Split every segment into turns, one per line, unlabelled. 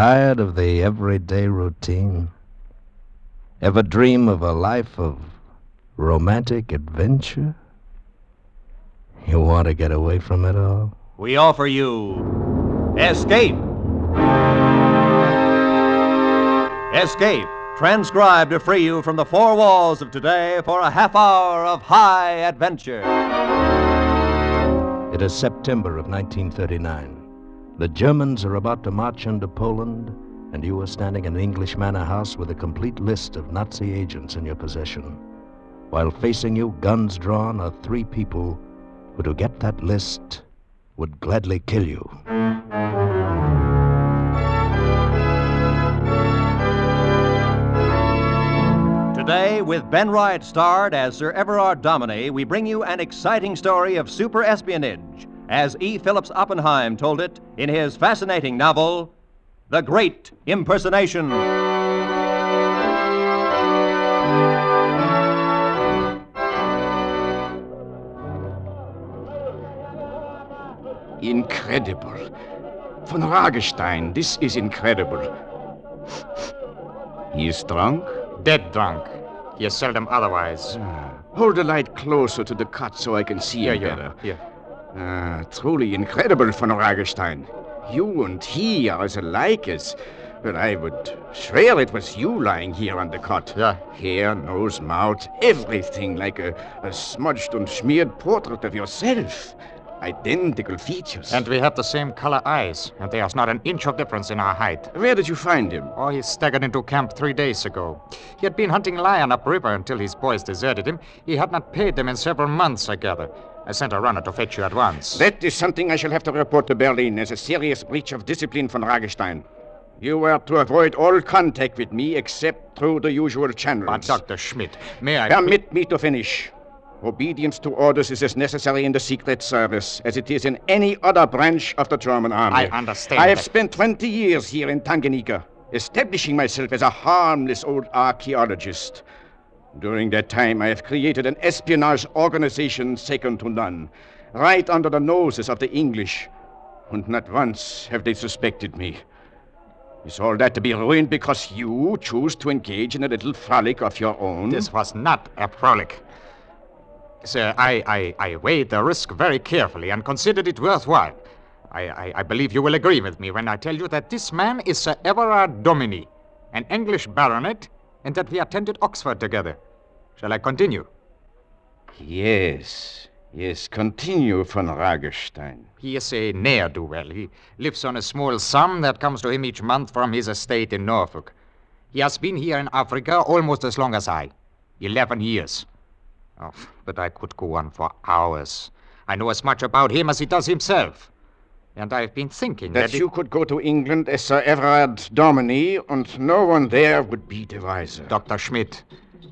Tired of the everyday routine? Ever dream of a life of romantic adventure? You want to get away from it all?
We offer you Escape. Escape, transcribed to free you from the four walls of today for a half hour of high adventure.
It is September of 1939. The Germans are about to march into Poland, and you are standing in an English manor house with a complete list of Nazi agents in your possession. While facing you, guns drawn, are three people who, to get that list, would gladly kill you.
Today, with Ben Wright starred as Sir Everard Dominey, we bring you an exciting story of super espionage, as E. Phillips Oppenheim told it in his fascinating novel, The Great Impersonation.
Incredible. Von Ragastein, this is incredible. He is drunk?
Dead drunk. He is seldom otherwise.
Ah, hold the light closer to the cut so I can see
Here
him
you
better.
are.
Ah, truly incredible, von Ragastein. You and he are as alike as. But I would swear it was you lying here on the cot.
Yeah.
Hair, nose, mouth, everything like a, a smudged and smeared portrait of yourself. Identical features.
And we have the same color eyes, and there's not an inch of difference in our height.
where did you find him?
Oh, he staggered into camp three days ago. He had been hunting lion upriver until his boys deserted him. He had not paid them in several months, I gather. I sent a runner to fetch you at once.
That is something I shall have to report to Berlin as a serious breach of discipline von Ragastein. You were to avoid all contact with me except through the usual channels.
But, Dr. Schmidt, may I.
Permit me to finish. Obedience to orders is as necessary in the Secret Service as it is in any other branch of the German army.
I understand
I have
that.
spent 20 years here in Tanganyika, establishing myself as a harmless old archaeologist. During that time, I have created an espionage organization second to none, right under the noses of the English. And not once have they suspected me. Is all that to be ruined because you choose to engage in a little frolic of your own?
This was not a frolic. Sir, I, I, I weighed the risk very carefully and considered it worthwhile. I, I, I believe you will agree with me when I tell you that this man is Sir Everard Dominey, an English baronet, and that we attended Oxford together. Shall I continue?
Yes, yes, continue, von Ragastein.
He is a ne'er do well. He lives on a small sum that comes to him each month from his estate in Norfolk. He has been here in Africa almost as long as I eleven years. Oh, but I could go on for hours. I know as much about him as he does himself. And I've been thinking
That
that,
you could go to England as Sir Everard Dominey, and no one there would be the wiser.
Dr. Schmidt,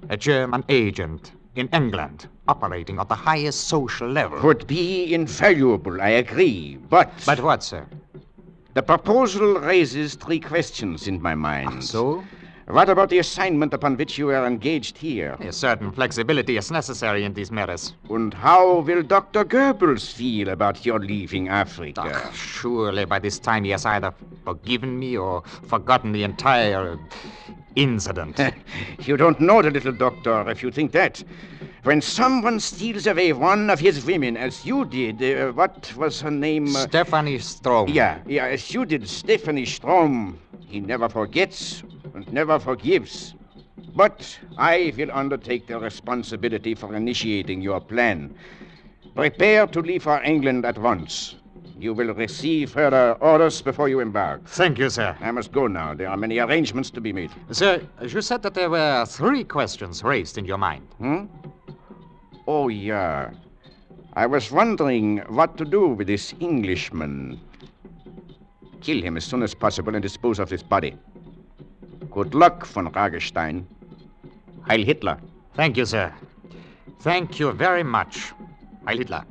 a German agent in England, operating at the highest social level.
Would be invaluable, I agree. But,
But what, sir?
the proposal raises three questions in my mind.
Ah, so?
What about the assignment upon which you are engaged here?
A certain flexibility is necessary in these matters.
And how will Dr. Goebbels feel about your leaving Africa?
Ah, surely by this time he has either forgiven me or forgotten the entire incident.
you don't know the little doctor if you think that. When someone steals away one of his women, as you did, uh, what was her name?
Stephanie Strom.
yeah, yeah, as you did, Stephanie Strom. He never forgets and never forgives. But I will undertake the responsibility for initiating your plan. Prepare to leave for England at once. You will receive further orders before you embark.
Thank you, sir.
I must go now. There are many arrangements to be made.
Sir, you said that there were three questions raised in your mind.
Hmm? Oh, yeah. I was wondering what to do with this Englishman. Kill him as soon as possible and dispose of his body. Good luck, von Ragastein. Heil Hitler.
Thank you, sir. Thank you very much. Heil Hitler.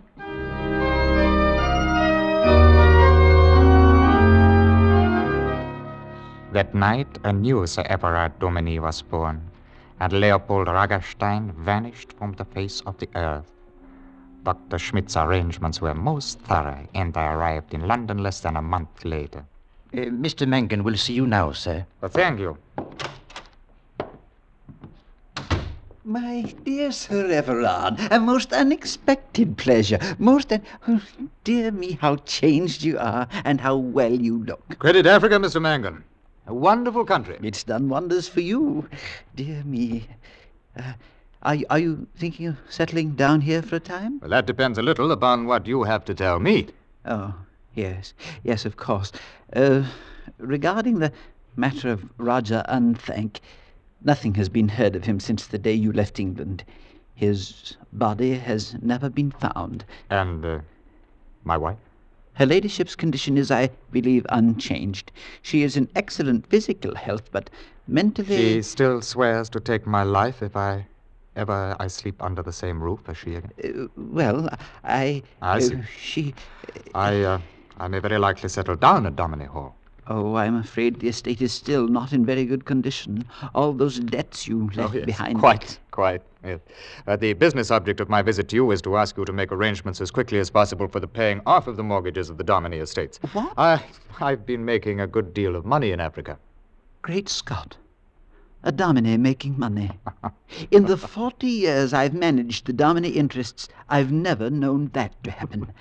That night, a new Sir Everard Dominey was born, and Leopold Ragastein vanished from the face of the earth. Dr. Schmidt's arrangements were most thorough, and I arrived in London less than a month later.
Uh, Mr. Mangan will see you now, sir.
Well, thank you.
My dear Sir Everard, a most unexpected pleasure. Most un- oh, dear me, how changed you are, and how well you look.
Credit Africa, Mr. Mangan. A wonderful country.
It's done wonders for you. Dear me. Uh, are, are you thinking of settling down here for a time?
Well, that depends a little upon what you have to tell me.
Oh, yes. Yes, of course. Uh, regarding the matter of Roger Unthank, nothing has been heard of him since the day you left England. His body has never been found.
And, uh, my wife?
Her ladyship's condition is, I believe, unchanged. She is in excellent physical health, but mentally.
She still swears to take my life if I ever I sleep under the same roof as she again.
Uh, well, I.
I
uh,
see.
she.
I, uh, I may very likely settle down at Dominey Hall.
Oh, I'm afraid the estate is still not in very good condition. All those debts you left
Oh, yes,
behind.
Quite, quite. Yes. Uh, the business object of my visit to you is to ask you to make arrangements as quickly as possible for the paying off of the mortgages of the Dominey estates.
What?
I, I've been making a good deal of money in Africa.
Great Scott. A Dominey making money. In the 40 years I've managed the Dominey interests, I've never known that to happen.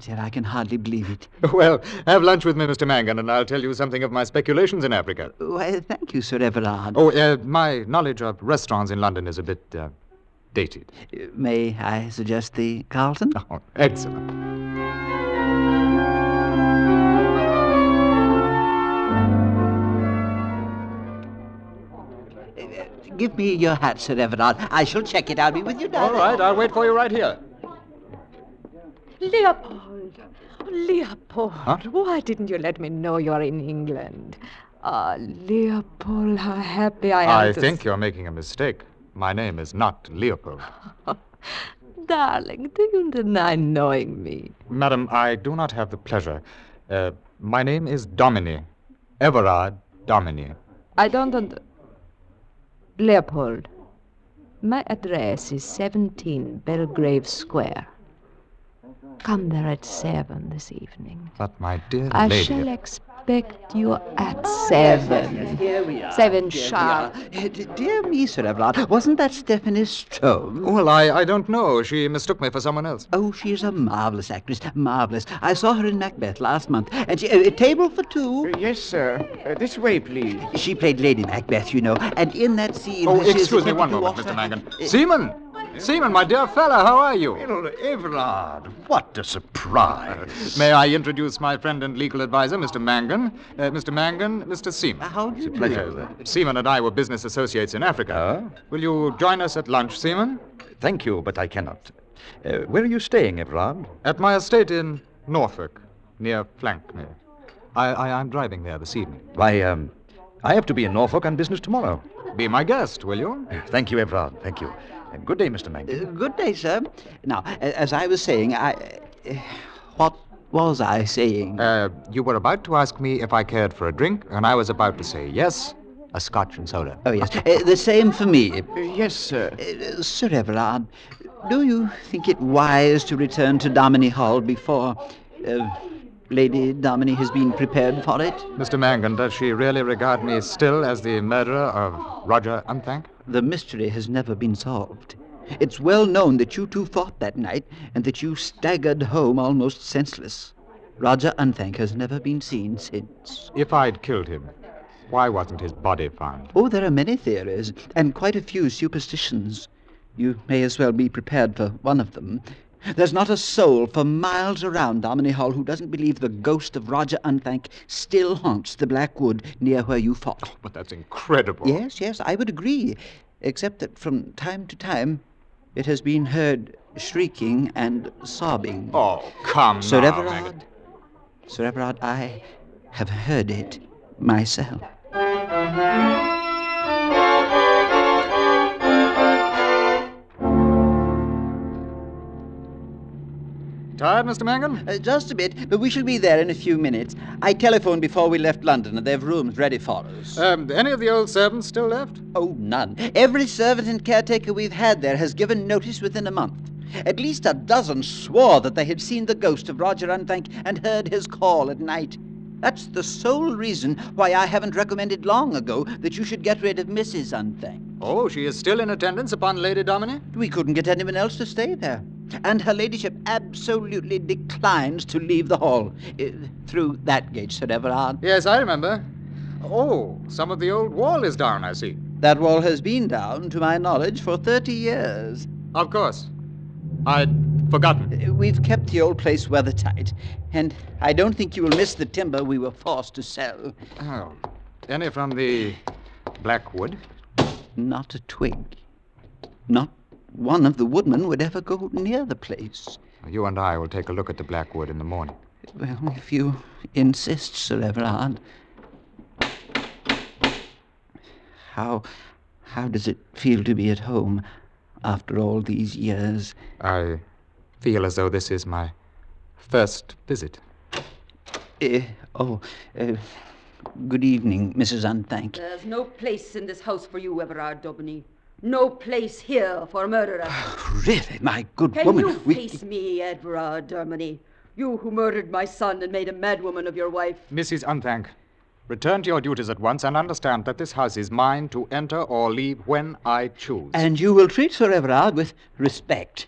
Dear, dear, I can hardly believe it.
Well, have lunch with me, Mr. Mangan, and I'll tell you something of my speculations in Africa.
Why, thank you, Sir Everard.
Oh, uh, my knowledge of restaurants in London is a bit uh, dated.
Uh, May I suggest the Carlton?
Oh, excellent.
Give me your hat, Sir Everard. I shall check it. I'll be with you now.
All right, I'll wait for you right here.
Leopold! Leopold! Why didn't you let me know you're in England? Ah, Leopold, how happy I am.
I
to
think you're making a mistake. My name is not Leopold.
Darling, do you deny knowing me?
Madam, I do not have the pleasure. Uh, my name is Dominey. Everard Dominey.
I don't und- Leopold, my address is 17 Belgrave Square. Come there at 7 this evening.
But my dear
I
lady.
shall expect you at 7.
Here we are.
Seven
Here
sharp.
are. Uh, Dear me, Sir Everard, wasn't that Stephanie Strom?
Well, I, I don't know. She mistook me for someone else.
Oh, she's a marvelous actress, marvelous. I saw her in Macbeth last month, and she, a table for two.
Yes, sir. Uh, this way, please.
She played Lady Macbeth, you know, and in that scene.
Oh, excuse me one moment, Mr. Mangan.
Uh,
Seaman! Seaman, my dear fellow, how are you?
Well, Everard, what a surprise.
May I introduce my friend and legal advisor, Mr. Mangan? Uh, Mr. Mangan, Mr. Seaman.
How do you do?
It's a pleasure.
Seaman and I were business associates in Africa. Will you join us at lunch, Seaman?
Thank you, but I cannot. Uh, where are you staying, Everard?
At my estate in Norfolk, near Flankmere. I, I, I'm driving there this evening.
Why, um, I have to be in Norfolk on business tomorrow.
Be my guest, will you?
Thank you, Everard. Thank you. And good day, Mr. Mangan.
Uh, good day, sir. Now, as I was saying, I. Uh, what was I saying?
Uh, you were about to ask me if I cared for a drink, and I was about to say yes, a scotch and soda.
oh, yes. Uh, the same for me.
Uh, yes, sir.
Uh, Sir Everard, do you think it wise to return to Dominey Hall before uh, Lady Dominey has been prepared for it?
Mr. Mangan, does she really regard me still as the murderer of Roger Unthank?
The mystery has never been solved. It's well known that you two fought that night and that you staggered home almost senseless. Roger Unthank has never been seen since.
If I'd killed him, why wasn't his body found?
Oh, there are many theories and quite a few superstitions. You may as well be prepared for one of them. There's not a soul for miles around Dominey Hall who doesn't believe the ghost of Roger Unthank still haunts the Black Wood near where you fought.
But that's incredible.
Yes, yes, I would agree, except that from time to time it has been heard shrieking and sobbing.
Oh, come
Sir
now,
Everard,
Mangan.
Sir Everard, I have heard it myself.
Tired, Mr. Mangan?
Uh, just a bit, but we shall be there in a few minutes. I telephoned before we left London, and they've rooms ready for us.
Um, any of the old servants still left?
oh, none. Every servant and caretaker we've had there has given notice within a month. At least a dozen swore that they had seen the ghost of Roger Unthank and heard his call at night. That's the sole reason why I haven't recommended long ago that you should get rid of Mrs. Unthank.
Oh, she is still in attendance upon Lady Dominey?
We couldn't get anyone else to stay there. And her ladyship absolutely declines to leave the hall. Uh, through that gate, Sir Everard.
Yes, I remember. Oh, some of the old wall is down, I see.
That wall has been down, to my knowledge, for 30 years.
Of course. I'd forgotten.
Uh, We've kept the old place weathertight, and I don't think you will miss the timber we were forced to sell.
Oh, any from the Blackwood?
Not a twig. Not one of the woodmen would ever go near the place.
You and I will take a look at the Blackwood in the morning.
Well, if you insist, Sir Everard. How, how does it feel to be at home after all these years?
I feel as though this is my first visit.
Eh, oh, uh, good evening, Mrs. Unthank.
There's no place in this house for you, Everard Daubeny. No place here for a murderer.
Ah, really, my good
Can
woman,
you
we-
face me, Everard Daubeny? You who murdered my son and made a madwoman of your wife.
Mrs. Unthank, return to your duties at once and understand that this house is mine to enter or leave when I choose.
And you will treat Sir Everard with respect.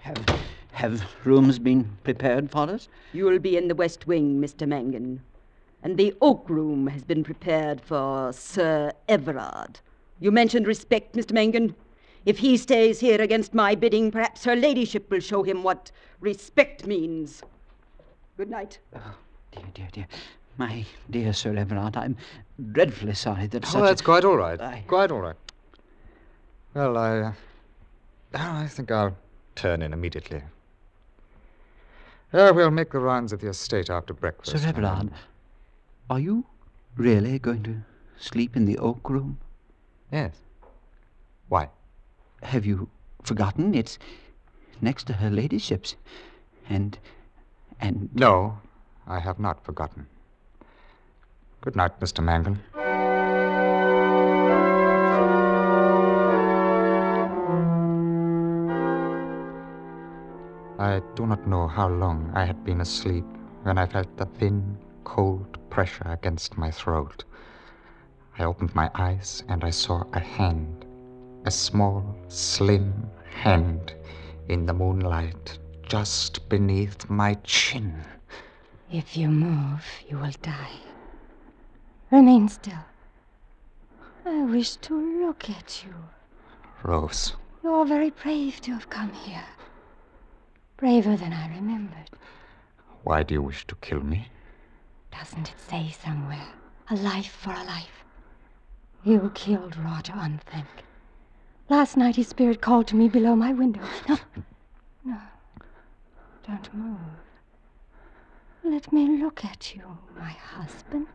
Have, have rooms been prepared for us?
You'll be in the West Wing, Mr. Mangan. And the Oak Room has been prepared for Sir Everard. You mentioned respect, Mr. Mangan. If he stays here against my bidding, perhaps her ladyship will show him what respect means. Good night.
Oh, Dear, dear, dear. My dear Sir Everard, I'm dreadfully sorry that such
Oh, that's
a...
quite all right.
I-
Quite all right. Well, I. Uh, I think I'll turn in immediately. Uh, we'll make the rounds of the estate after breakfast.
Sir Everard, are you really going to sleep in the oak room?
Yes. Why?
Have you forgotten? It's next to her ladyship's. And. and.
No, I have not forgotten. Good night, Mr. Mangan. I do not know how long I had been asleep when I felt the thin, cold pressure against my throat. I opened my eyes and I saw a hand, a small, slim hand in the moonlight just beneath my chin.
If you move, you will die. Remain still. I wish to look at you.
Rose,
You're very brave to have come here. Braver than I remembered.
why do you wish to kill me?
Doesn't it say somewhere? A life for a life. You killed Roger Unthank. Last night his spirit called to me below my window. No, no. Don't move. Let me look at you, my husband.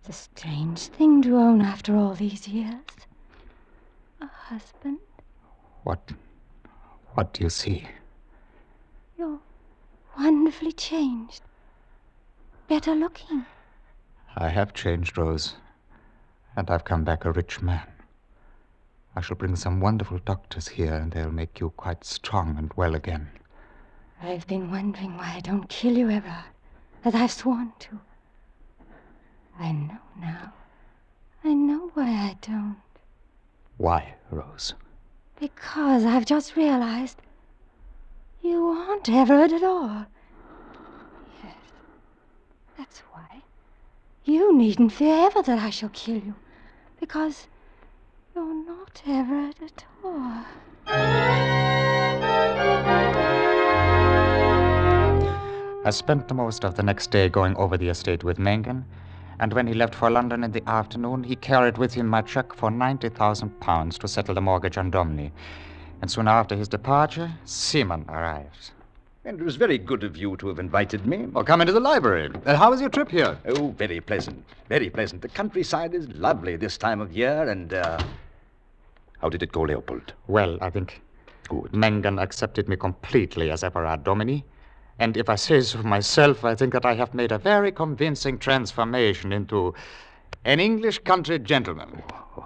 It's a strange thing to own after all these years. A husband.
What. What do you see?
You're wonderfully changed. Better looking.
I have changed, Rose, and I've come back a rich man. I shall bring some wonderful doctors here, and they'll make you quite strong and well again.
I've been wondering why I don't kill you, Everard, as I've sworn to. I know now. I know why I don't.
Why, Rose?
Because I've just realized you aren't Everard at all. Yes, that's why. You needn't fear ever that I shall kill you, because you're not Everard at all.
I spent the most of the next day going over the estate with Mangan, and when he left for London in the afternoon, he carried with him my cheque for ninety thousand pounds to settle the mortgage on Dominey. And soon after his departure, Seaman arrived.
And it was very good of you to have invited me.
Oh, come into the library. Uh, how was your trip here?
Oh, very pleasant. Very pleasant. The countryside is lovely this time of year, and, uh. How did it go, Leopold?
Well, I think
Good.
Mangan accepted me completely as Everard Dominey. And if I say so myself, I think that I have made a very convincing transformation into an English country gentleman.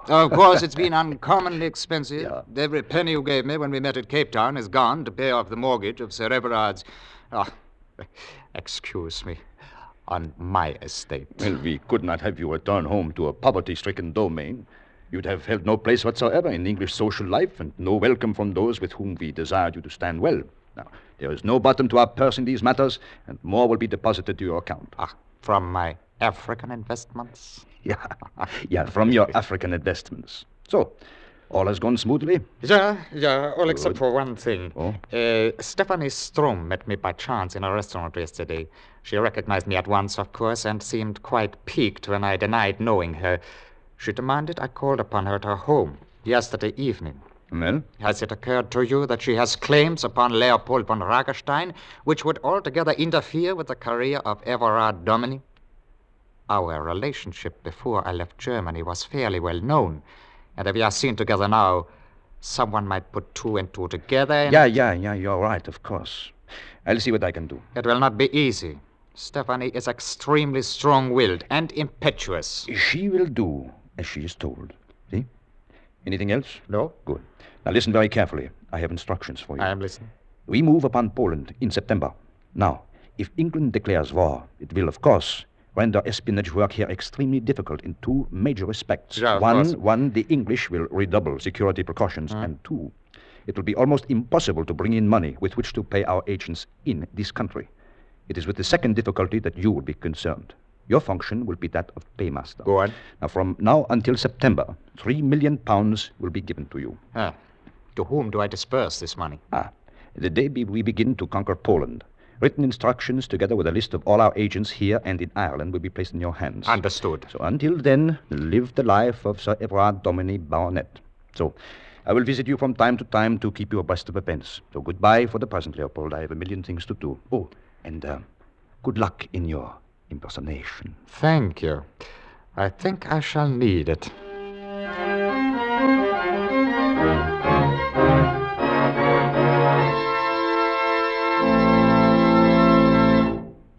Of course, it's been uncommonly expensive.
Yeah.
Every penny you gave me when we met at Cape Town is gone to pay off the mortgage of Sir Everard's. Oh, Excuse me. On my estate.
Well, we could not have you return home to a poverty stricken domain. You'd have held no place whatsoever in English social life and no welcome from those with whom we desired you to stand well. Now, there is no bottom to our purse in these matters, and more will be deposited to your account.
Ah, from my African investments?
Yeah, yeah, from your African investments. So, all has gone smoothly?
Yeah, yeah, all except for one thing.
Oh?
Uh, Stephanie Strom met me by chance in a restaurant yesterday. She recognized me at once, of course, and seemed quite piqued when I denied knowing her. She demanded I called upon her at her home yesterday evening.
Well,
Has it occurred to you that she has claims upon Leopold von Ragastein which would altogether interfere with the career of Everard Dominey? Our relationship before I left Germany was fairly well known, and if we are seen together now, someone might put two and two together. And
yeah, yeah, yeah, you're right, of course. I'll see what I can do.
It will not be easy. Stephanie is extremely strong willed and impetuous.
She will do as she is told. See? Anything else?
No?
Good. Now listen very carefully. I have instructions for you.
I am listening.
We move upon Poland in September. Now, if England declares war, it will, of course, render espionage work here extremely difficult in two major respects.
Yeah,
one, one, the English will redouble security precautions, and two, it will be almost impossible to bring in money with which to pay our agents in this country. It is with the second difficulty that you will be concerned. Your function will be that of paymaster.
Go on.
Now, from now until September, three million pounds will be given to you.
Ah, to whom do I disperse this money?
Ah, the day we begin to conquer Poland, written instructions together with a list of all our agents here and in Ireland will be placed in your hands.
Understood.
So until then, live the life of Sir Everard Dominey Baronet. So, I will visit you from time to time to keep you abreast of events. So goodbye for the present, Leopold. I have a million things to do. Oh, and uh, good luck in your impersonation.
Thank you. I think I shall need it.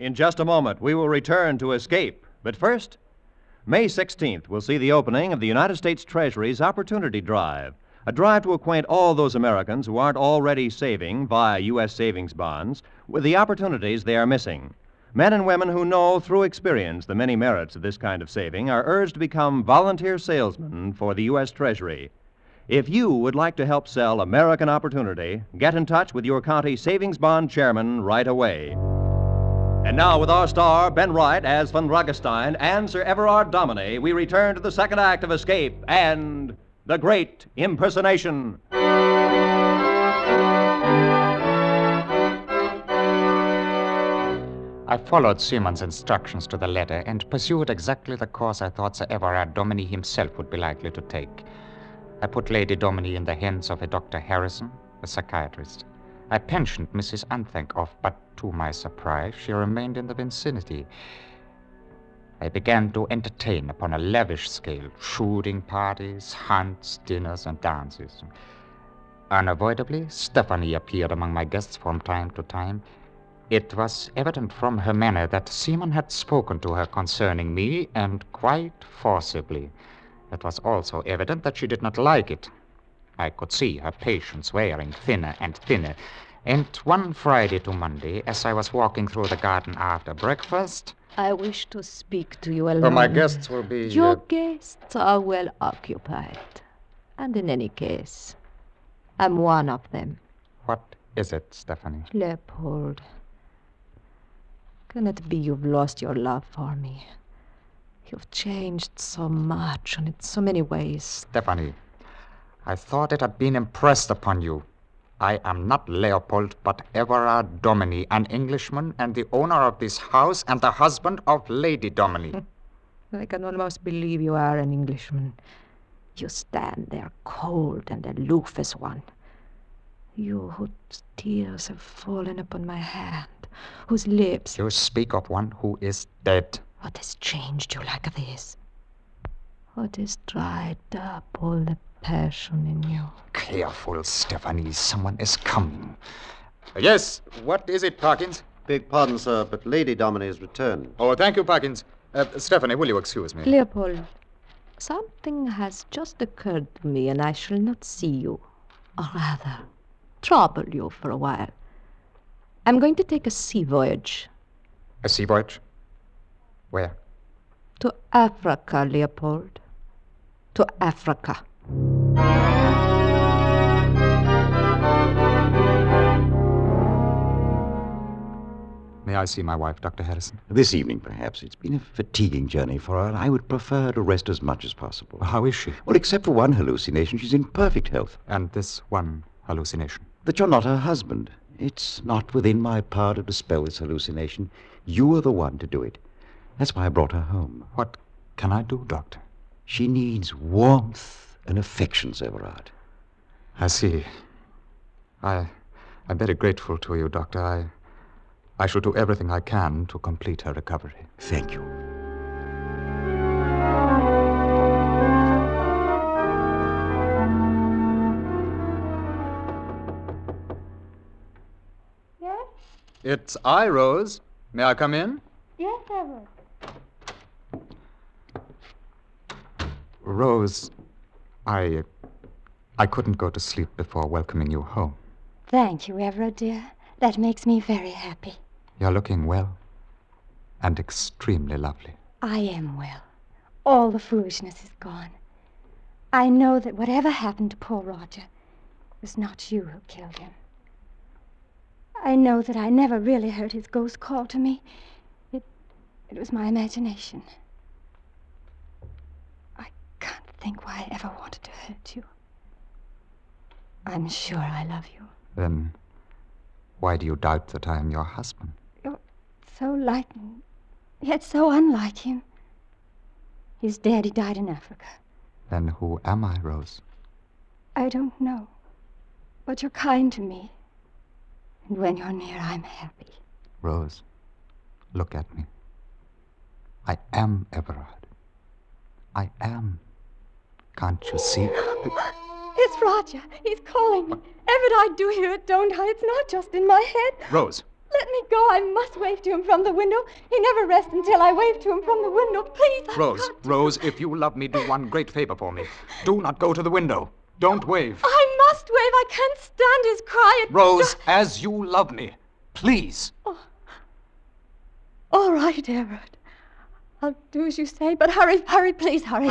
In just a moment, we will return to Escape. But first, May 16th will see the opening of the United States Treasury's Opportunity Drive, a drive to acquaint all those Americans who aren't already saving via U.S. savings bonds with the opportunities they are missing. Men and women who know through experience the many merits of this kind of saving are urged to become volunteer salesmen for the U.S. Treasury. If you would like to help sell American opportunity, get in touch with your county savings bond chairman right away. And now, with our star, Ben Wright, as von Ragastein, and Sir Everard Dominey, we return to the second act of Escape and The Great Impersonation.
I followed Seaman's instructions to the letter and pursued exactly the course I thought Sir Everard Dominey himself would be likely to take. I put Lady Dominey in the hands of a Dr. Harrison, a psychiatrist. I pensioned Mrs. Unthank off, but to my surprise, she remained in the vicinity. I began to entertain upon a lavish scale shooting parties, hunts, dinners, and dances. Unavoidably, Stephanie appeared among my guests from time to time. It was evident from her manner that Seaman had spoken to her concerning me, and quite forcibly. It was also evident that she did not like it. I could see her patience wearing thinner and thinner. And one Friday to Monday, as I was walking through the garden after breakfast,
I wish to speak to you alone.
oh, my guests will be.
Your
uh,
guests are well occupied. And in any case, I'm one of them.
what is it, Stephanie?
Leopold. Can it be you've lost your love for me? You've changed so much and in so many ways.
Stephanie, I thought it had been impressed upon you. I am not Leopold, but Everard Dominey, an Englishman and the owner of this house and the husband of Lady Dominey.
I can almost believe you are an Englishman. You stand there cold and aloof as one. You whose tears have fallen upon my hand, whose lips.
you speak of one who is dead.
What has changed you like this? What has dried up all the passion in you?
Careful, Stephanie. Someone is coming. Yes, what is it, Parkins?
Beg pardon, sir, but Lady Dominey has returned.
Oh, thank you, Parkins. Uh, Stephanie, will you excuse me?
Leopold, something has just occurred to me, and I shall not see you, or rather, trouble you for a while. I'm going to take a sea voyage
A sea voyage? Where?
to Africa, Leopold. To Africa.
May I see my wife, Dr. Harrison?
This evening, perhaps. It's been a fatiguing journey for her, and I would prefer to rest as much as possible.
How is she?
Well, except for one hallucination, she's in perfect health.
And this one hallucination.
That you're not her husband. It's not within my power to dispel this hallucination. You are the one to do it. That's why I brought her home.
What can I do, Doctor?
She needs warmth and affection, Sir Everard.
I see. I, I'm very grateful to you, Doctor. I, I shall do everything I can to complete her recovery.
Thank you.
Yes?
It's I, Rose. May I come in?
Yes, Everard.
Rose, I. I couldn't go to sleep before welcoming you home.
Thank you, Everard, dear. That makes me very happy.
You're looking well and extremely lovely.
I am well. All the foolishness is gone. I know that whatever happened to poor Roger, it was not you who killed him. I know that I never really heard his ghost call to me. It, it was my imagination. I can't think why I ever wanted to hurt you. I'm sure I love you.
Then why do you doubt that I am your husband?
You're so like him, yet so unlike him. His daddy died in Africa.
Then who am I, Rose?
I don't know. But you're kind to me. And when you're near, I'm happy.
Rose, look at me. I am Everard. I am. Can't you see?
It's Roger. He's calling me. Everard, I do hear it, don't I? It's not just in my head.
Rose,
Let me go. I must wave to him from the window. He never rests until I wave to him from the window. Please.
Rose, Rose, if you love me, do one great favor for me. Do not go to the window. Don't wave.
I must wave. I can't stand his cry. It
Rose, as you love me, please.
Oh, all right, Everard. I'll do as you say, but hurry, hurry, please hurry.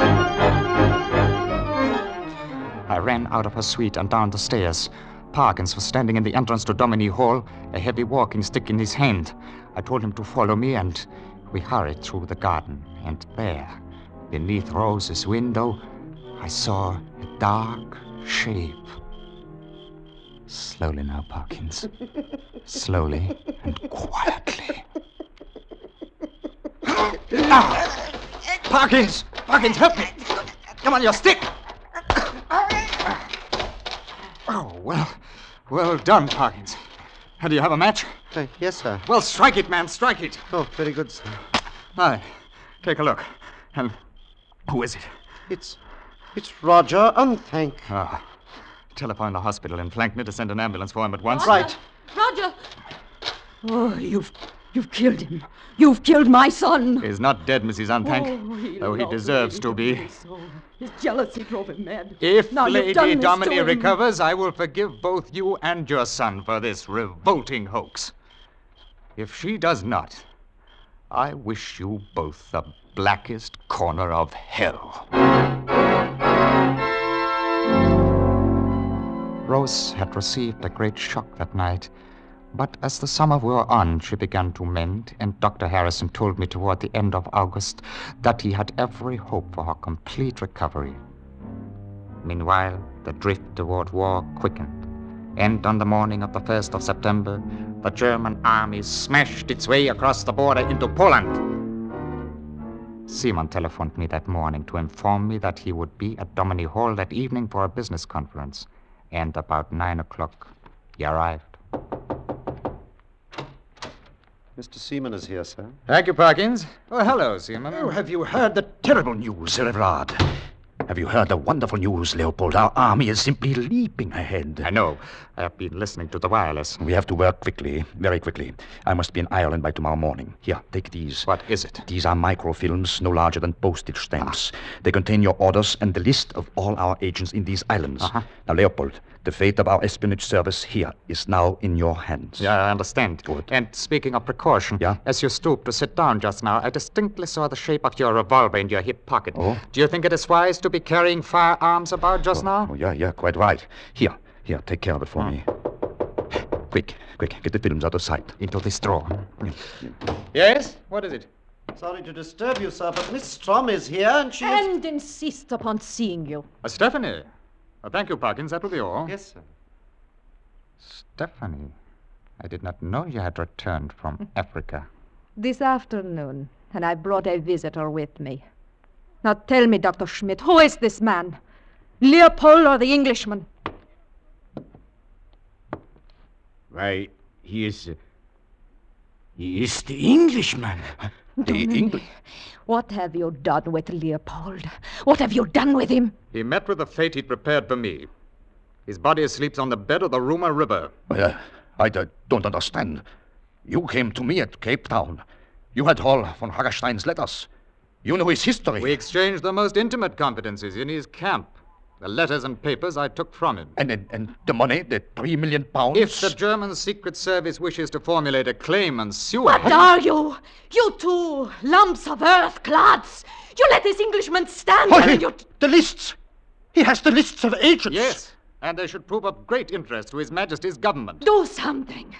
I ran out of her suite and down the stairs. Parkins was standing in the entrance to Dominey Hall, a heavy walking stick in his hand. I told him to follow me, and we hurried through the garden. And there, beneath Rose's window, I saw a dark shape. Slowly now, Parkins. Slowly and quietly. ah! Parkins! Parkins, help me! Come on, your stick! Oh, well, well done, Parkins. Do you have a match?
Uh, yes, sir.
Well, strike it, man, strike it.
Oh, very good, sir.
Aye, take a look. And who is it?
It's it's Roger Unthank.
Ah, telephone the hospital in Flankner to send an ambulance for him at once.
Right.
Roger! Oh, you've you've killed him. You've killed my son.
He's not dead, Mrs. Unthank,
Oh, he
though he deserves to be.
soul. His jealousy drove him mad.
If
Now
Lady
done Dominey
recovers, I will forgive both you and your son for this revolting hoax. If she does not, I wish you both the blackest corner of hell. Rose had received a great shock that night, but as the summer wore on, she began to mend, and Dr. Harrison told me toward the end of August that he had every hope for her complete recovery. Meanwhile, the drift toward war quickened, and on the morning of the 1st of September, the German army smashed its way across the border into Poland. Seaman telephoned me that morning to inform me that he would be at Dominey Hall that evening for a business conference, and about nine o'clock he arrived.
Mr. Seaman is here, sir.
Thank you, Parkins. Oh, hello, Seaman.
Oh, have you heard the terrible news, Sir Everard? Have you heard the wonderful news, Leopold? Our army is simply leaping ahead.
I know. I have been listening to the wireless.
We have to work quickly, very quickly. I must be in Ireland by tomorrow morning. Here, take these.
What is it?
These are microfilms no larger than postage stamps. They contain your orders and the list of all our agents in these islands.
Uh-huh.
Now, Leopold,
The fate of our espionage service here is now in your hands.
Yeah, I understand.
Good.
And speaking of precaution,
Yeah?
as you stooped to sit down just now, I distinctly saw the shape of your revolver in your hip pocket.
Oh?
Do you think it is wise to be carrying firearms about just now?
Oh, yeah, yeah, quite right. Here, here, take care of it for me. Quick, quick, get the films out of sight.
Into this drawer.
Yes? What is it?
Sorry to disturb you, sir, but Miss Strom is here and she is...
And insist upon seeing you.
Uh, Stephanie. Uh, thank you, Parkins. That will be all.
Yes, sir.
Stephanie. I did not know you had returned from Africa.
This afternoon, and I brought a visitor with me. Now tell me, Dr. Schmidt, who is this man? Leopold or the Englishman?
Why, he is. uh, he is the Englishman.
The English.
What have you done with Leopold? What have you done with him?
He met with the fate he'd prepared for me. His body sleeps on the bed of the Ruma River.
Well, I uh, don't understand. You came to me at Cape Town. You had all von Ragastein's letters. You know his history.
We exchanged the most intimate confidences in his camp. The letters and papers I took from him.
And, and, and the money, the three million pounds.
If the German Secret Service wishes to formulate a claim and sue
What
us-
are you? You two lumps of earth clods! You let this Englishman stand
Oh,
there
he-
you.
the lists. He has the lists of agents.
Yes, and they should prove of great interest to His Majesty's government.
Do something!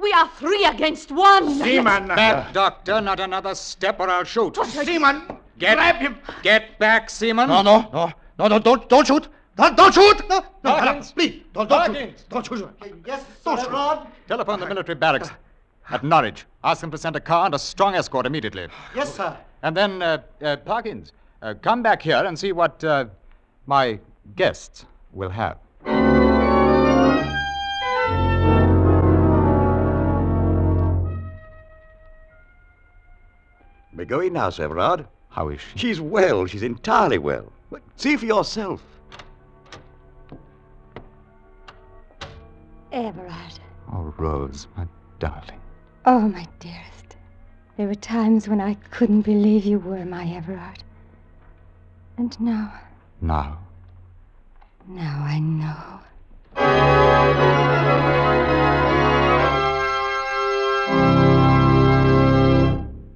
We are three against one! Seaman!
Back, Doctor, not another step or I'll shoot.
Seaman!
Get, grab him! Get back, Seaman!
No, no, no, no, no, don't, don't shoot. Don't, don't shoot. No, no,
Hawkins!
please, don't, don't
Hawkins!
shoot. Don't shoot.
Yes, sir, Everard?
Telephone the military barracks at Norwich. Ask them to send a car and a strong escort immediately.
Yes, sir.
And then, uh, uh, Parkins, uh, come back here and see what uh, my guests will have.
We're going now, Sir Everard.
How is she?
She's well. She's entirely well. But See for yourself.
Everard.
Oh, Rose, my darling.
Oh, my dearest. There were times when I couldn't believe you were my Everard. And now,
Now,
now I know.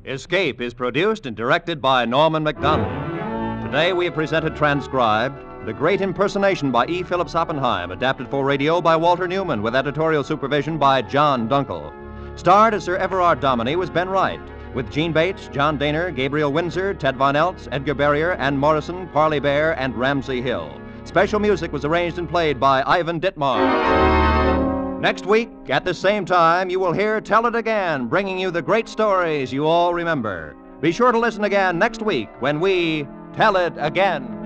Escape is produced and directed by Norman Macdonnell. Today we have presented transcribed The Great Impersonation by E. Phillips Oppenheim, adapted for radio by Walter Newman, with editorial supervision by John Dunkel. Starred as Sir Everard Dominey was Ben Wright, with Jeanne Bates, John Dehner, Gabriel Windsor, Ted Von Eltz, Edgar Barrier, Ann Morrison, Parley Baer, and Ramsey Hill. Special music was arranged and played by Ivan Ditmar. Next week, at the same time, you will hear Tell It Again, bringing you the great stories you all remember. Be sure to listen again next week when we tell it again.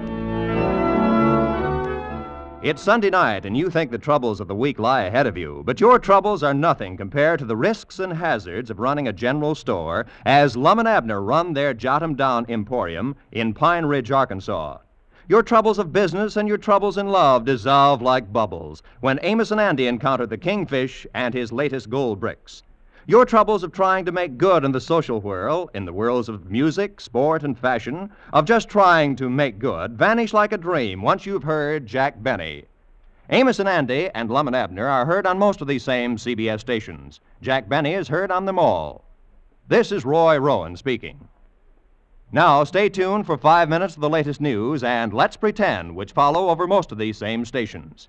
It's Sunday night, and you think the troubles of the week lie ahead of you, but your troubles are nothing compared to the risks and hazards of running a general store as Lum and Abner run their Jot 'em Down Emporium in Pine Ridge, Arkansas. Your troubles of business and your troubles in love dissolve like bubbles when Amos and Andy encounter the kingfish and his latest gold bricks. Your troubles of trying to make good in the social whirl, in the worlds of music, sport, and fashion, of just trying to make good, vanish like a dream once you've heard Jack Benny. Amos and Andy and Lum and Abner are heard on most of these same CBS stations. Jack Benny is heard on them all. This is Roy Rowan speaking. Now, stay tuned for five minutes of the latest news and Let's Pretend, which follow over most of these same stations.